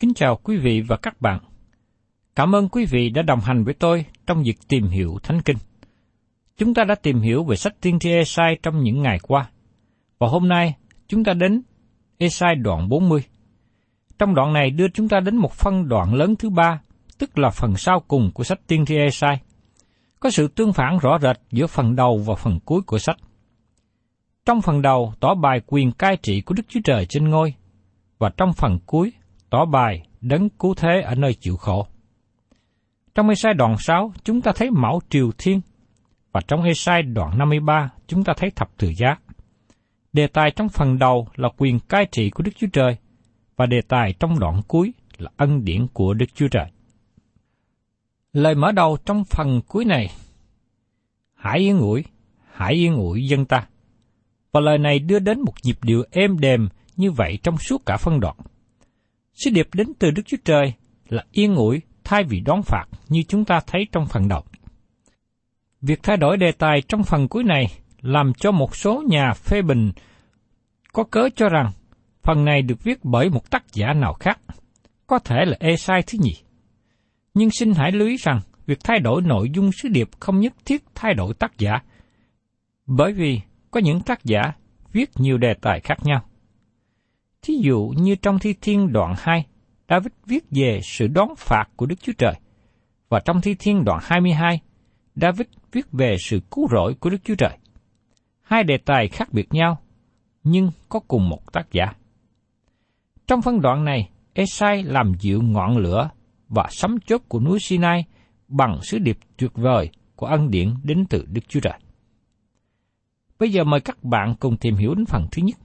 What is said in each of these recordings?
Kính chào quý vị và các bạn. Cảm ơn quý vị đã đồng hành với tôi trong việc tìm hiểu Thánh Kinh. Chúng ta đã tìm hiểu về sách tiên tri Esai trong những ngày qua, và hôm nay chúng ta đến Esai đoạn 40. Trong đoạn này đưa chúng ta đến một phân đoạn lớn thứ ba, tức là phần sau cùng của sách tiên tri Esai. Có sự tương phản rõ rệt giữa phần đầu và phần cuối của sách. Trong phần đầu tỏ bài quyền cai trị của Đức Chúa Trời trên ngôi, và trong phần cuối tỏ bài đấng cứu thế ở nơi chịu khổ. Trong Esai đoạn 6, chúng ta thấy mẫu triều thiên, và trong Esai đoạn 53, chúng ta thấy thập tự giá. Đề tài trong phần đầu là quyền cai trị của Đức Chúa Trời, và đề tài trong đoạn cuối là ân điển của Đức Chúa Trời. Lời mở đầu trong phần cuối này, Hãy yên ủi, hãy yên ủi dân ta. Và lời này đưa đến một nhịp điệu êm đềm như vậy trong suốt cả phân đoạn. Sứ điệp đến từ Đức Chúa Trời là yên ủi thay vì đón phạt như chúng ta thấy trong phần đầu. Việc thay đổi đề tài trong phần cuối này làm cho một số nhà phê bình có cớ cho rằng phần này được viết bởi một tác giả nào khác, có thể là Esai thứ nhì. Nhưng xin hãy lưu ý rằng việc thay đổi nội dung sứ điệp không nhất thiết thay đổi tác giả, bởi vì có những tác giả viết nhiều đề tài khác nhau. Thí dụ như trong Thi Thiên đoạn 2, David viết về sự đón phạt của Đức Chúa Trời, và trong Thi Thiên đoạn 22, David viết về sự cứu rỗi của Đức Chúa Trời. Hai đề tài khác biệt nhau, nhưng có cùng một tác giả. Trong phân đoạn này, Esai làm dịu ngọn lửa và sấm chốt của núi Sinai bằng sứ điệp tuyệt vời của ân điển đến từ Đức Chúa Trời. Bây giờ mời các bạn cùng tìm hiểu đến phần thứ nhất,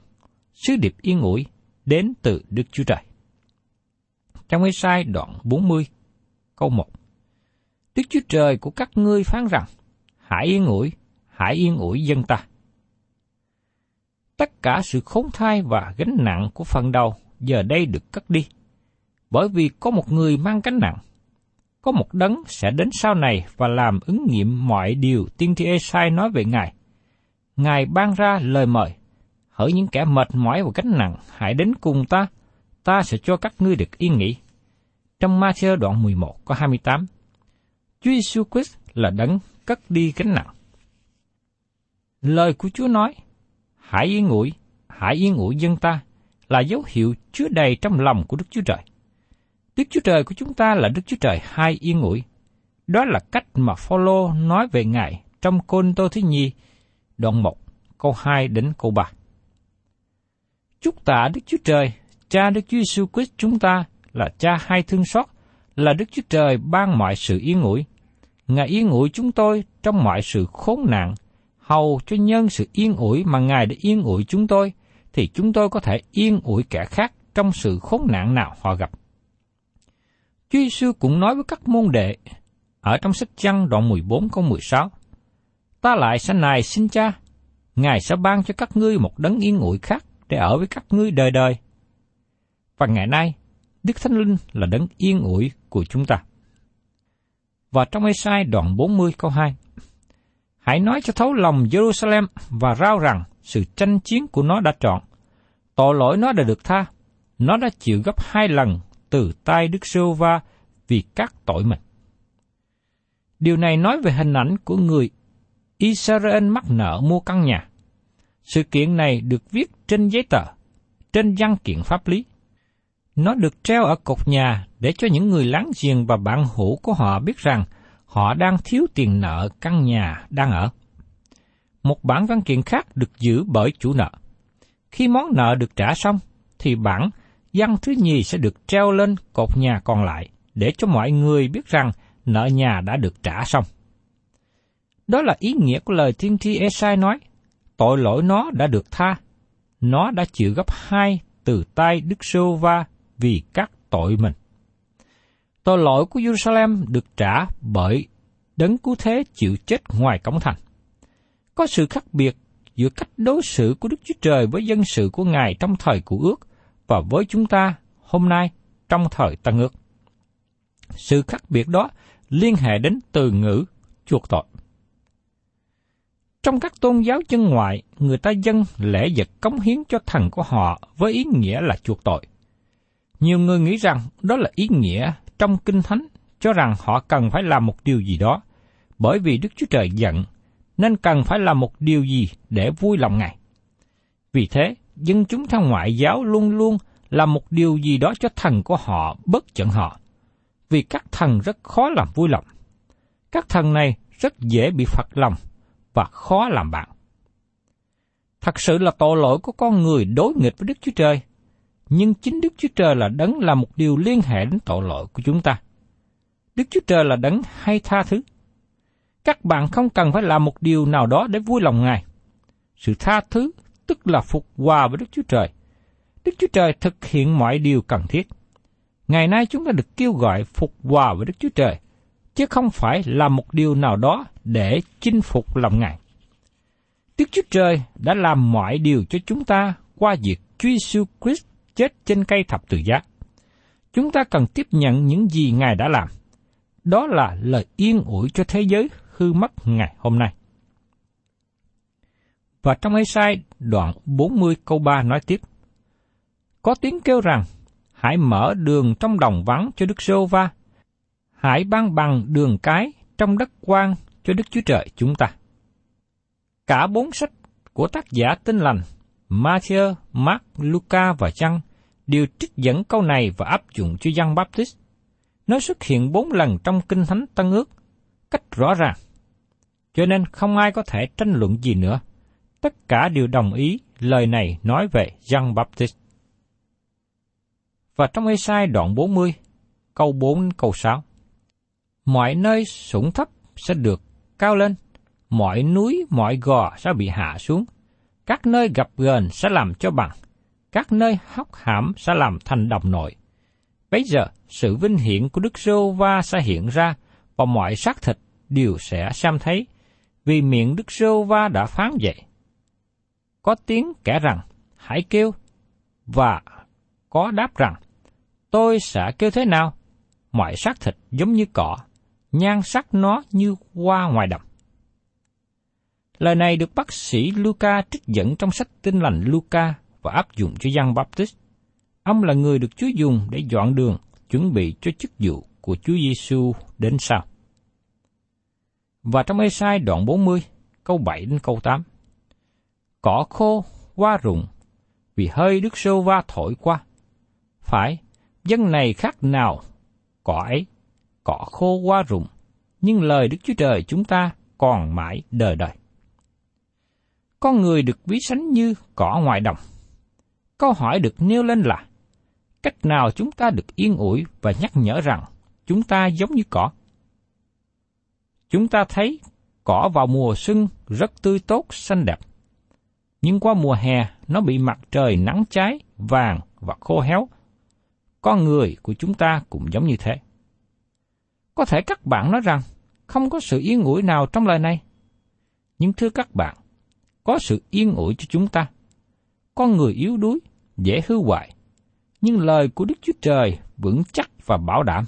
sứ điệp yên ủi đến từ Đức Chúa Trời. Trong Ê-sai đoạn 40, câu 1. Đức Chúa Trời của các ngươi phán rằng, hãy yên ủi, hãy yên ủi dân ta. Tất cả sự khốn thai và gánh nặng của phần đầu giờ đây được cất đi, bởi vì có một người mang gánh nặng. Có một đấng sẽ đến sau này và làm ứng nghiệm mọi điều tiên tri Ê-sai nói về Ngài. Ngài ban ra lời mời, hỡi những kẻ mệt mỏi và gánh nặng, hãy đến cùng ta, ta sẽ cho các ngươi được yên nghỉ. Trong Matthew đoạn 11 có 28, Chúa Giêsu Christ là đấng cất đi gánh nặng. Lời của Chúa nói, hãy yên ủi, hãy yên ủi dân ta, là dấu hiệu chứa đầy trong lòng của Đức Chúa Trời. Đức Chúa Trời của chúng ta là Đức Chúa Trời hai yên ủi. Đó là cách mà Phaolô nói về Ngài trong Côn Tô Thứ Nhi, đoạn 1, câu 2 đến câu 3. Chúc tạ Đức Chúa Trời, Cha Đức Chúa Giêsu Christ chúng ta là Cha hai thương xót, là Đức Chúa Trời ban mọi sự yên ủi. Ngài yên ủi chúng tôi trong mọi sự khốn nạn, hầu cho nhân sự yên ủi mà Ngài đã yên ủi chúng tôi, thì chúng tôi có thể yên ủi kẻ khác trong sự khốn nạn nào họ gặp. Chúa Giêsu cũng nói với các môn đệ ở trong sách chăn đoạn 14 câu 16. Ta lại sẽ này xin cha, Ngài sẽ ban cho các ngươi một đấng yên ủi khác để ở với các ngươi đời đời. Và ngày nay, Đức Thánh Linh là đấng yên ủi của chúng ta. Và trong Ê-sai đoạn 40 câu 2, Hãy nói cho thấu lòng Jerusalem và rao rằng sự tranh chiến của nó đã trọn. Tội lỗi nó đã được tha. Nó đã chịu gấp hai lần từ tay Đức Sô Va vì các tội mình. Điều này nói về hình ảnh của người Israel mắc nợ mua căn nhà. Sự kiện này được viết trên giấy tờ, trên văn kiện pháp lý. Nó được treo ở cột nhà để cho những người láng giềng và bạn hữu của họ biết rằng họ đang thiếu tiền nợ căn nhà đang ở. Một bản văn kiện khác được giữ bởi chủ nợ. Khi món nợ được trả xong, thì bản văn thứ nhì sẽ được treo lên cột nhà còn lại để cho mọi người biết rằng nợ nhà đã được trả xong. Đó là ý nghĩa của lời tiên tri Esai nói, tội lỗi nó đã được tha, nó đã chịu gấp hai từ tay Đức Sô Va vì các tội mình. Tội lỗi của Jerusalem được trả bởi đấng cứu thế chịu chết ngoài cổng thành. Có sự khác biệt giữa cách đối xử của Đức Chúa Trời với dân sự của Ngài trong thời của ước và với chúng ta hôm nay trong thời tăng ước. Sự khác biệt đó liên hệ đến từ ngữ chuộc tội. Trong các tôn giáo chân ngoại, người ta dâng lễ vật cống hiến cho thần của họ với ý nghĩa là chuộc tội. Nhiều người nghĩ rằng đó là ý nghĩa trong Kinh Thánh cho rằng họ cần phải làm một điều gì đó, bởi vì Đức Chúa Trời giận, nên cần phải làm một điều gì để vui lòng Ngài. Vì thế, dân chúng theo ngoại giáo luôn luôn làm một điều gì đó cho thần của họ bất giận họ, vì các thần rất khó làm vui lòng. Các thần này rất dễ bị phật lòng và khó làm bạn. Thật sự là tội lỗi của con người đối nghịch với Đức Chúa Trời, nhưng chính Đức Chúa Trời là đấng là một điều liên hệ đến tội lỗi của chúng ta. Đức Chúa Trời là đấng hay tha thứ. Các bạn không cần phải làm một điều nào đó để vui lòng Ngài. Sự tha thứ tức là phục hòa với Đức Chúa Trời. Đức Chúa Trời thực hiện mọi điều cần thiết. Ngày nay chúng ta được kêu gọi phục hòa với Đức Chúa Trời, chứ không phải làm một điều nào đó để chinh phục lòng Ngài. Đức Chúa Trời đã làm mọi điều cho chúng ta qua việc Chúa Giêsu Christ chết trên cây thập tự giá. Chúng ta cần tiếp nhận những gì Ngài đã làm. Đó là lời yên ủi cho thế giới hư mất ngày hôm nay. Và trong ấy sai đoạn 40 câu 3 nói tiếp. Có tiếng kêu rằng, hãy mở đường trong đồng vắng cho Đức Sô Va, hãy ban bằng đường cái trong đất quan cho Đức Chúa Trời chúng ta. Cả bốn sách của tác giả tinh lành Matthew, Mark, Luca và Giăng đều trích dẫn câu này và áp dụng cho Giăng Baptist. Nó xuất hiện bốn lần trong Kinh Thánh Tân Ước, cách rõ ràng. Cho nên không ai có thể tranh luận gì nữa. Tất cả đều đồng ý lời này nói về Giăng Baptist. Và trong Ê-sai đoạn 40, câu 4 câu 6. Mọi nơi sủng thấp sẽ được cao lên, mọi núi, mọi gò sẽ bị hạ xuống, các nơi gặp gần sẽ làm cho bằng, các nơi hóc hãm sẽ làm thành đồng nội. Bây giờ, sự vinh hiển của Đức Sô Va sẽ hiện ra, và mọi xác thịt đều sẽ xem thấy, vì miệng Đức Sô Va đã phán vậy. Có tiếng kẻ rằng, hãy kêu, và có đáp rằng, tôi sẽ kêu thế nào? Mọi xác thịt giống như cỏ, nhan sắc nó như hoa ngoài đồng. Lời này được bác sĩ Luca trích dẫn trong sách Tinh lành Luca và áp dụng cho Giăng Baptist. Ông là người được Chúa dùng để dọn đường, chuẩn bị cho chức vụ của Chúa Giêsu đến sau. Và trong Ê-sai đoạn 40, câu 7 đến câu 8. Cỏ khô, hoa rụng, vì hơi Đức Sô Va thổi qua. Phải, Dân này khác nào cỏ ấy, cỏ khô qua rụng, nhưng lời Đức Chúa Trời chúng ta còn mãi đời đời. Con người được ví sánh như cỏ ngoài đồng. Câu hỏi được nêu lên là, cách nào chúng ta được yên ủi và nhắc nhở rằng chúng ta giống như cỏ? Chúng ta thấy cỏ vào mùa xuân rất tươi tốt, xanh đẹp. Nhưng qua mùa hè, nó bị mặt trời nắng cháy, vàng và khô héo. Con người của chúng ta cũng giống như thế. Có thể các bạn nói rằng, không có sự yên ủi nào trong lời này. Nhưng thưa các bạn, có sự yên ủi cho chúng ta. Con người yếu đuối, dễ hư hoại, nhưng lời của Đức Chúa Trời vững chắc và bảo đảm.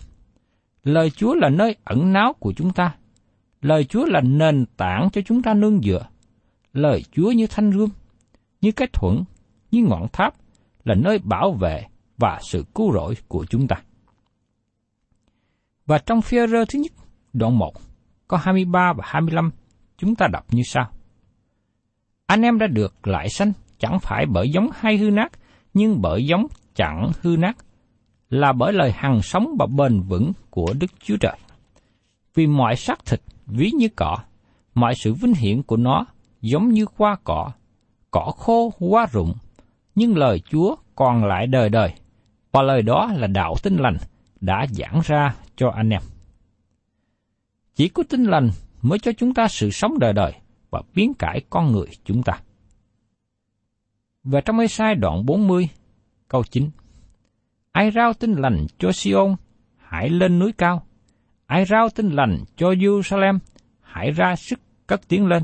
Lời Chúa là nơi ẩn náu của chúng ta. Lời Chúa là nền tảng cho chúng ta nương dựa. Lời Chúa như thanh rương như cái thuẫn, như ngọn tháp, là nơi bảo vệ và sự cứu rỗi của chúng ta. Và trong phía rơ thứ nhất, đoạn 1, có 23 và 25, chúng ta đọc như sau. Anh em đã được lại sanh, chẳng phải bởi giống hay hư nát, nhưng bởi giống chẳng hư nát, là bởi lời hằng sống và bền vững của Đức Chúa Trời. Vì mọi xác thịt ví như cỏ, mọi sự vinh hiển của nó giống như hoa cỏ, cỏ khô hoa rụng, nhưng lời Chúa còn lại đời đời, và lời đó là đạo tinh lành đã giảng ra cho anh em. Chỉ có tinh lành mới cho chúng ta sự sống đời đời và biến cải con người chúng ta. Và trong ê sai đoạn 40, câu 9 Ai rao tin lành cho Sion, hãy lên núi cao. Ai rao tin lành cho Jerusalem, hãy ra sức cất tiếng lên.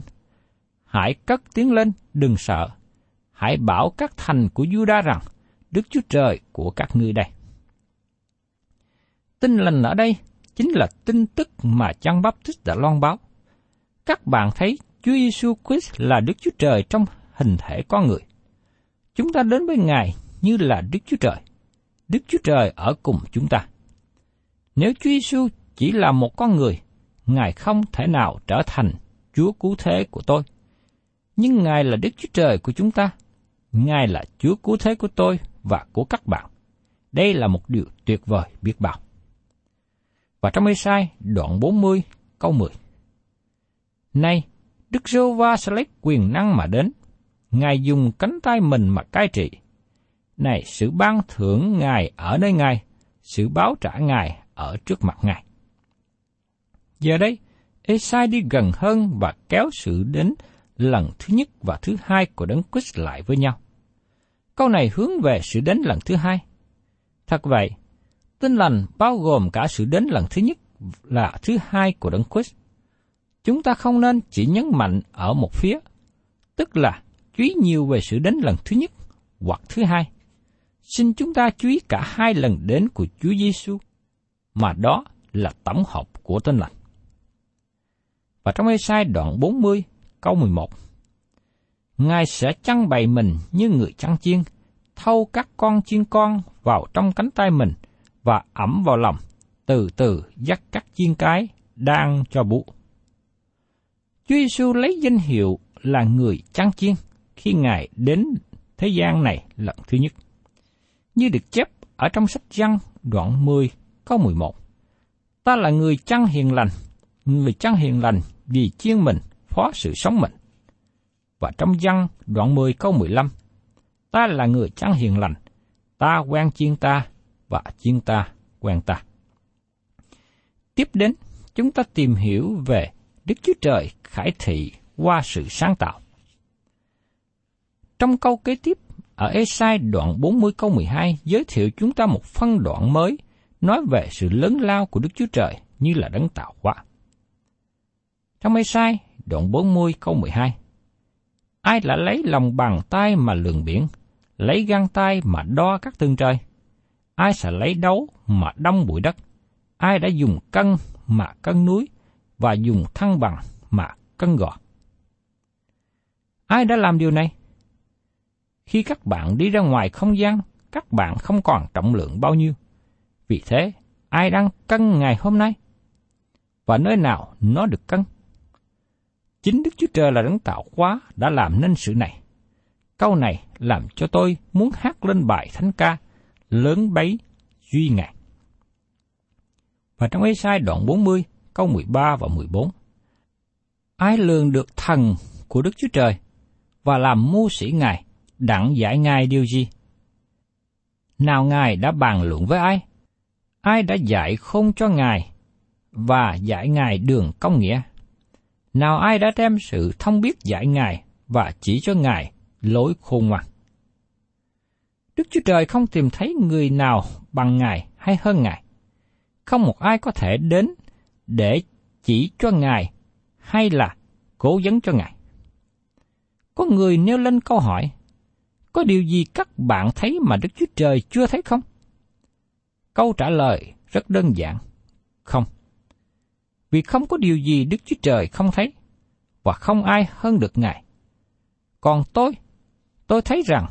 Hãy cất tiếng lên, đừng sợ. Hãy bảo các thành của Juda rằng, Đức Chúa Trời của các ngươi đây. Tin lành ở đây chính là tin tức mà Giăng Báp Tích đã loan báo. Các bạn thấy Chúa Giêsu Christ là Đức Chúa Trời trong hình thể con người. Chúng ta đến với Ngài như là Đức Chúa Trời. Đức Chúa Trời ở cùng chúng ta. Nếu Chúa Giêsu chỉ là một con người, Ngài không thể nào trở thành Chúa cứu thế của tôi. Nhưng Ngài là Đức Chúa Trời của chúng ta. Ngài là Chúa cứu thế của tôi và của các bạn. Đây là một điều tuyệt vời biết bao. Và trong ê sai đoạn 40 câu 10. Nay, Đức giê va sẽ lấy quyền năng mà đến. Ngài dùng cánh tay mình mà cai trị. Này, sự ban thưởng Ngài ở nơi Ngài, sự báo trả Ngài ở trước mặt Ngài. Giờ đây, Esai đi gần hơn và kéo sự đến lần thứ nhất và thứ hai của Đấng Christ lại với nhau. Câu này hướng về sự đến lần thứ hai. Thật vậy, tin lành bao gồm cả sự đến lần thứ nhất là thứ hai của Đấng Christ. Chúng ta không nên chỉ nhấn mạnh ở một phía, tức là chú ý nhiều về sự đến lần thứ nhất hoặc thứ hai. Xin chúng ta chú ý cả hai lần đến của Chúa Giêsu, mà đó là tổng hợp của tin lành. Và trong Ê-sai đoạn 40, câu 11, Ngài sẽ chăn bày mình như người chăn chiên, thâu các con chiên con vào trong cánh tay mình và ẩm vào lòng, từ từ dắt các chiên cái đang cho bú. Chúa Giêsu lấy danh hiệu là người chăn chiên khi Ngài đến thế gian này lần thứ nhất. Như được chép ở trong sách Giăng đoạn 10 câu 11. Ta là người chăn hiền lành, người chăn hiền lành vì chiên mình phó sự sống mình. Và trong Giăng đoạn 10 câu 15. Ta là người chăn hiền lành, ta quen chiên ta và chiên ta quen ta. Tiếp đến, chúng ta tìm hiểu về Đức Chúa Trời khải thị qua sự sáng tạo. Trong câu kế tiếp, ở Esai đoạn 40 câu 12 giới thiệu chúng ta một phân đoạn mới nói về sự lớn lao của Đức Chúa Trời như là đấng tạo hóa. Trong Esai đoạn 40 câu 12 Ai đã lấy lòng bàn tay mà lường biển, lấy găng tay mà đo các tương trời? Ai sẽ lấy đấu mà đâm bụi đất? Ai đã dùng cân mà cân núi và dùng thăng bằng mà cân gò? Ai đã làm điều này? Khi các bạn đi ra ngoài không gian, các bạn không còn trọng lượng bao nhiêu. Vì thế, ai đang cân ngày hôm nay? Và nơi nào nó được cân? Chính Đức Chúa Trời là đấng tạo hóa đã làm nên sự này. Câu này làm cho tôi muốn hát lên bài thánh ca lớn bấy duy Ngài. Và trong ấy sai đoạn 40, câu 13 và 14. Ai lường được thần của Đức Chúa Trời và làm mưu sĩ Ngài, đặng giải Ngài điều gì? Nào Ngài đã bàn luận với ai? Ai đã dạy không cho Ngài và giải Ngài đường công nghĩa? Nào ai đã đem sự thông biết giải Ngài và chỉ cho Ngài lối khôn ngoan? Đức Chúa Trời không tìm thấy người nào bằng Ngài hay hơn Ngài. Không một ai có thể đến để chỉ cho Ngài hay là cố vấn cho Ngài. Có người nêu lên câu hỏi, có điều gì các bạn thấy mà Đức Chúa Trời chưa thấy không? Câu trả lời rất đơn giản, không. Vì không có điều gì Đức Chúa Trời không thấy, và không ai hơn được Ngài. Còn tôi, tôi thấy rằng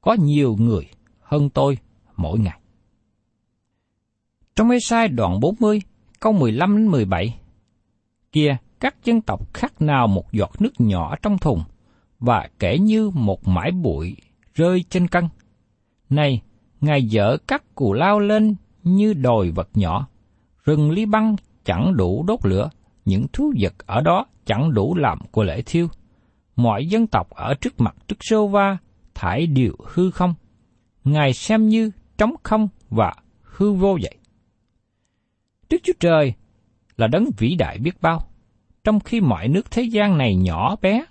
có nhiều người hơn tôi mỗi ngày. Trong Ê-sai đoạn 40, câu 15 đến 17, kia các dân tộc khác nào một giọt nước nhỏ trong thùng và kể như một mãi bụi rơi trên cân. Này, Ngài dở các cù lao lên như đồi vật nhỏ, rừng ly băng chẳng đủ đốt lửa, những thú vật ở đó chẳng đủ làm của lễ thiêu. Mọi dân tộc ở trước mặt Đức Sô Va thải đều hư không. Ngài xem như trống không và hư vô vậy. Đức Chúa Trời là đấng vĩ đại biết bao, trong khi mọi nước thế gian này nhỏ bé,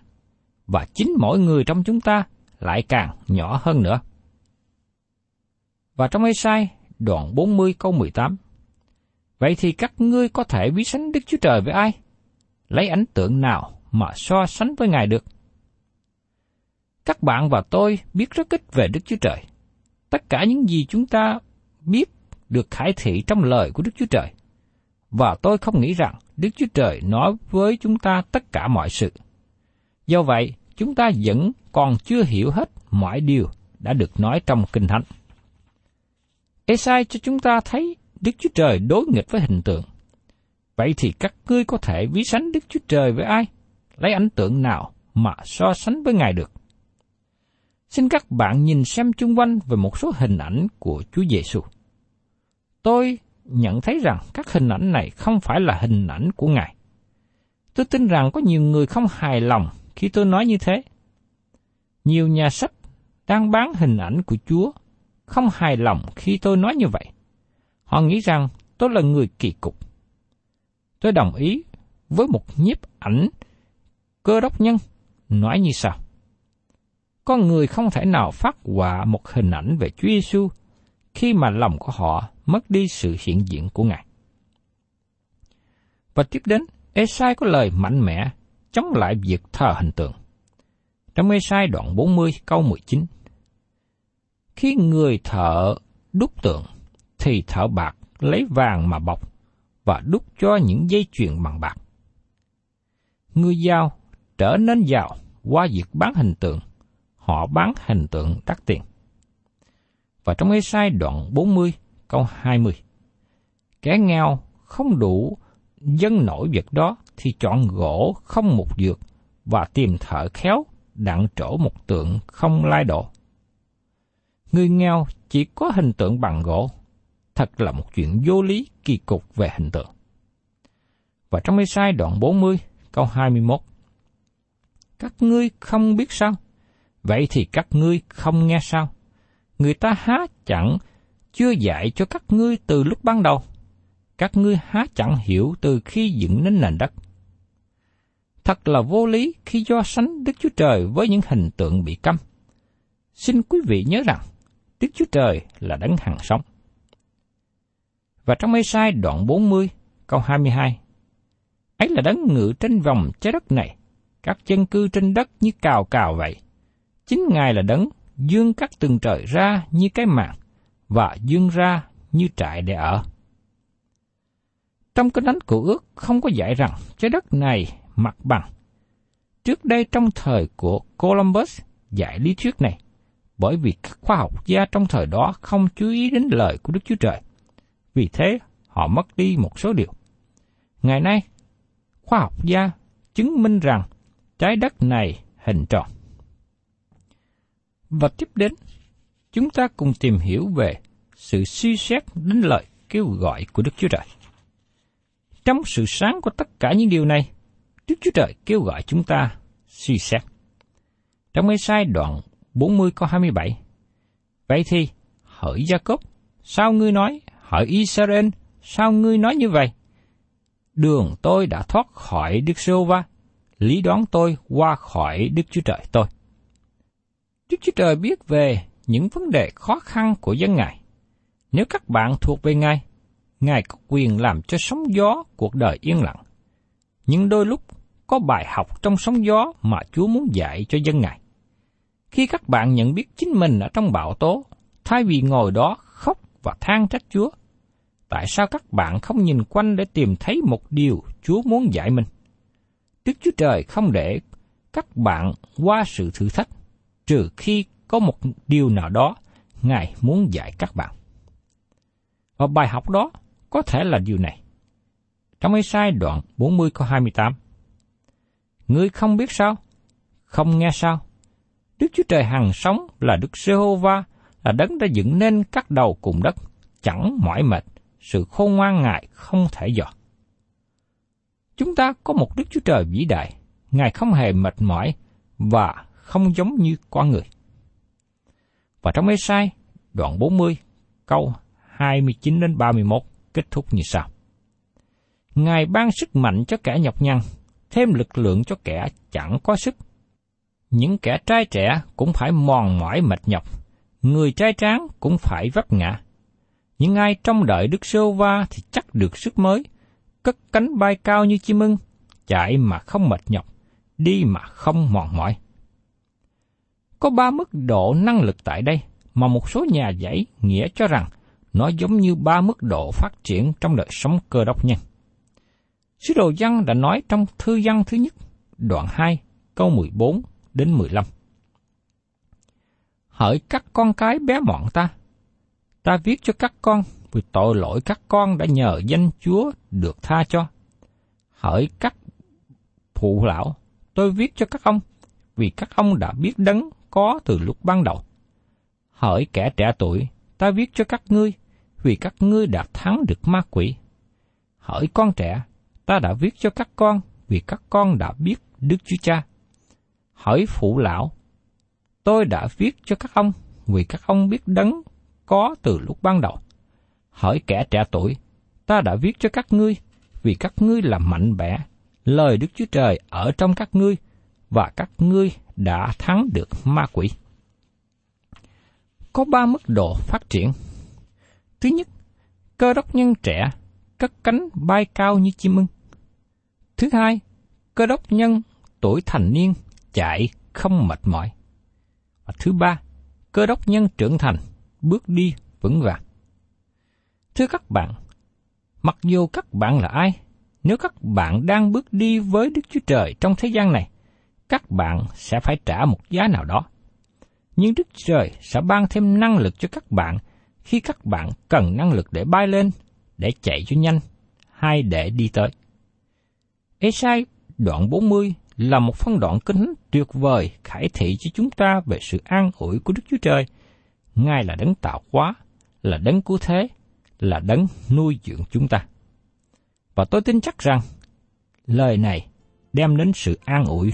và chính mỗi người trong chúng ta lại càng nhỏ hơn nữa. Và trong Ê-sai, đoạn 40 câu 18, Vậy thì các ngươi có thể ví sánh Đức Chúa Trời với ai? Lấy ảnh tượng nào mà so sánh với Ngài được? Các bạn và tôi biết rất ít về Đức Chúa Trời. Tất cả những gì chúng ta biết được khải thị trong lời của Đức Chúa Trời. Và tôi không nghĩ rằng Đức Chúa Trời nói với chúng ta tất cả mọi sự. Do vậy, chúng ta vẫn còn chưa hiểu hết mọi điều đã được nói trong Kinh Thánh. Esai cho chúng ta thấy Đức Chúa Trời đối nghịch với hình tượng. Vậy thì các ngươi có thể ví sánh Đức Chúa Trời với ai? Lấy ảnh tượng nào mà so sánh với Ngài được? Xin các bạn nhìn xem chung quanh về một số hình ảnh của Chúa Giêsu. Tôi nhận thấy rằng các hình ảnh này không phải là hình ảnh của Ngài. Tôi tin rằng có nhiều người không hài lòng khi tôi nói như thế. Nhiều nhà sách đang bán hình ảnh của Chúa không hài lòng khi tôi nói như vậy. Họ nghĩ rằng tôi là người kỳ cục. Tôi đồng ý với một nhiếp ảnh cơ đốc nhân nói như sau. Con người không thể nào phát họa một hình ảnh về Chúa Giêsu khi mà lòng của họ mất đi sự hiện diện của Ngài. Và tiếp đến, Esai có lời mạnh mẽ chống lại việc thờ hình tượng. Trong Esai đoạn 40 câu 19 Khi người thợ đúc tượng, thì thợ bạc lấy vàng mà bọc và đúc cho những dây chuyền bằng bạc. Người giàu trở nên giàu qua việc bán hình tượng, họ bán hình tượng đắt tiền. Và trong Ê-sai đoạn 40 câu 20, Kẻ nghèo không đủ dân nổi việc đó thì chọn gỗ không một dược và tìm thợ khéo đặng trổ một tượng không lai độ. Người nghèo chỉ có hình tượng bằng gỗ, thật là một chuyện vô lý kỳ cục về hình tượng. Và trong Ê-sai đoạn 40 câu 21, Các ngươi không biết sao? Vậy thì các ngươi không nghe sao? Người ta há chẳng chưa dạy cho các ngươi từ lúc ban đầu. Các ngươi há chẳng hiểu từ khi dựng nên nền đất. Thật là vô lý khi do sánh Đức Chúa Trời với những hình tượng bị câm. Xin quý vị nhớ rằng, Đức Chúa Trời là đấng hằng sống. Và trong mê sai đoạn 40, câu 22, ấy là đấng ngự trên vòng trái đất này, các dân cư trên đất như cào cào vậy. Chính Ngài là đấng dương các tầng trời ra như cái mạng và dương ra như trại để ở. Trong cái đánh của ước không có dạy rằng trái đất này mặt bằng. Trước đây trong thời của Columbus dạy lý thuyết này, bởi vì các khoa học gia trong thời đó không chú ý đến lời của Đức Chúa Trời. Vì thế, họ mất đi một số điều. Ngày nay, khoa học gia chứng minh rằng trái đất này hình tròn. Và tiếp đến, chúng ta cùng tìm hiểu về sự suy xét đến lời kêu gọi của Đức Chúa Trời. Trong sự sáng của tất cả những điều này, Đức Chúa Trời kêu gọi chúng ta suy xét. Trong mấy sai đoạn 40 câu 27, Vậy thì, hỡi Gia Cốp, sao ngươi nói, hỡi Israel, sao ngươi nói như vậy? Đường tôi đã thoát khỏi Đức Sô Va, lý đoán tôi qua khỏi Đức Chúa Trời tôi. Đức Chúa Trời biết về những vấn đề khó khăn của dân Ngài. Nếu các bạn thuộc về Ngài, Ngài có quyền làm cho sóng gió cuộc đời yên lặng. Nhưng đôi lúc có bài học trong sóng gió mà Chúa muốn dạy cho dân Ngài. Khi các bạn nhận biết chính mình ở trong bão tố, thay vì ngồi đó khóc và than trách Chúa, tại sao các bạn không nhìn quanh để tìm thấy một điều Chúa muốn dạy mình? Đức Chúa Trời không để các bạn qua sự thử thách, trừ khi có một điều nào đó Ngài muốn dạy các bạn. Và bài học đó có thể là điều này. Trong ê sai đoạn 40 câu 28. Ngươi không biết sao? Không nghe sao? Đức Chúa Trời hằng sống là Đức Giê-hô-va, là đấng đã dựng nên các đầu cùng đất, chẳng mỏi mệt, sự khôn ngoan Ngài không thể dò. Chúng ta có một Đức Chúa Trời vĩ đại, Ngài không hề mệt mỏi và không giống như con người. Và trong Ê-sai, đoạn 40, câu 29 đến 31 kết thúc như sau. Ngài ban sức mạnh cho kẻ nhọc nhằn, thêm lực lượng cho kẻ chẳng có sức. Những kẻ trai trẻ cũng phải mòn mỏi mệt nhọc, người trai tráng cũng phải vấp ngã. những ai trong đợi Đức Sô Va thì chắc được sức mới, cất cánh bay cao như chim ưng, chạy mà không mệt nhọc, đi mà không mòn mỏi. Có ba mức độ năng lực tại đây mà một số nhà giải nghĩa cho rằng nó giống như ba mức độ phát triển trong đời sống cơ đốc nhân. Sứ đồ văn đã nói trong thư văn thứ nhất, đoạn 2, câu 14 đến 15. Hỡi các con cái bé mọn ta, ta viết cho các con vì tội lỗi các con đã nhờ danh Chúa được tha cho. Hỡi các phụ lão, tôi viết cho các ông vì các ông đã biết đấng có từ lúc ban đầu. Hỡi kẻ trẻ tuổi, ta viết cho các ngươi vì các ngươi đã thắng được ma quỷ. Hỡi con trẻ, ta đã viết cho các con vì các con đã biết Đức Chúa Cha. Hỡi phụ lão, tôi đã viết cho các ông vì các ông biết đấng có từ lúc ban đầu. Hỡi kẻ trẻ tuổi, ta đã viết cho các ngươi vì các ngươi là mạnh mẽ, lời Đức Chúa Trời ở trong các ngươi và các ngươi đã thắng được ma quỷ. Có ba mức độ phát triển Thứ nhất, cơ đốc nhân trẻ cất cánh bay cao như chim ưng. Thứ hai, cơ đốc nhân tuổi thành niên chạy không mệt mỏi. Và thứ ba, cơ đốc nhân trưởng thành bước đi vững vàng. Thưa các bạn, mặc dù các bạn là ai, nếu các bạn đang bước đi với Đức Chúa Trời trong thế gian này, các bạn sẽ phải trả một giá nào đó. Nhưng Đức Trời sẽ ban thêm năng lực cho các bạn khi các bạn cần năng lực để bay lên, để chạy cho nhanh, hay để đi tới. Esai đoạn 40 là một phân đoạn kinh tuyệt vời khải thị cho chúng ta về sự an ủi của Đức Chúa Trời. Ngài là đấng tạo hóa, là đấng cứu thế, là đấng nuôi dưỡng chúng ta. Và tôi tin chắc rằng, lời này đem đến sự an ủi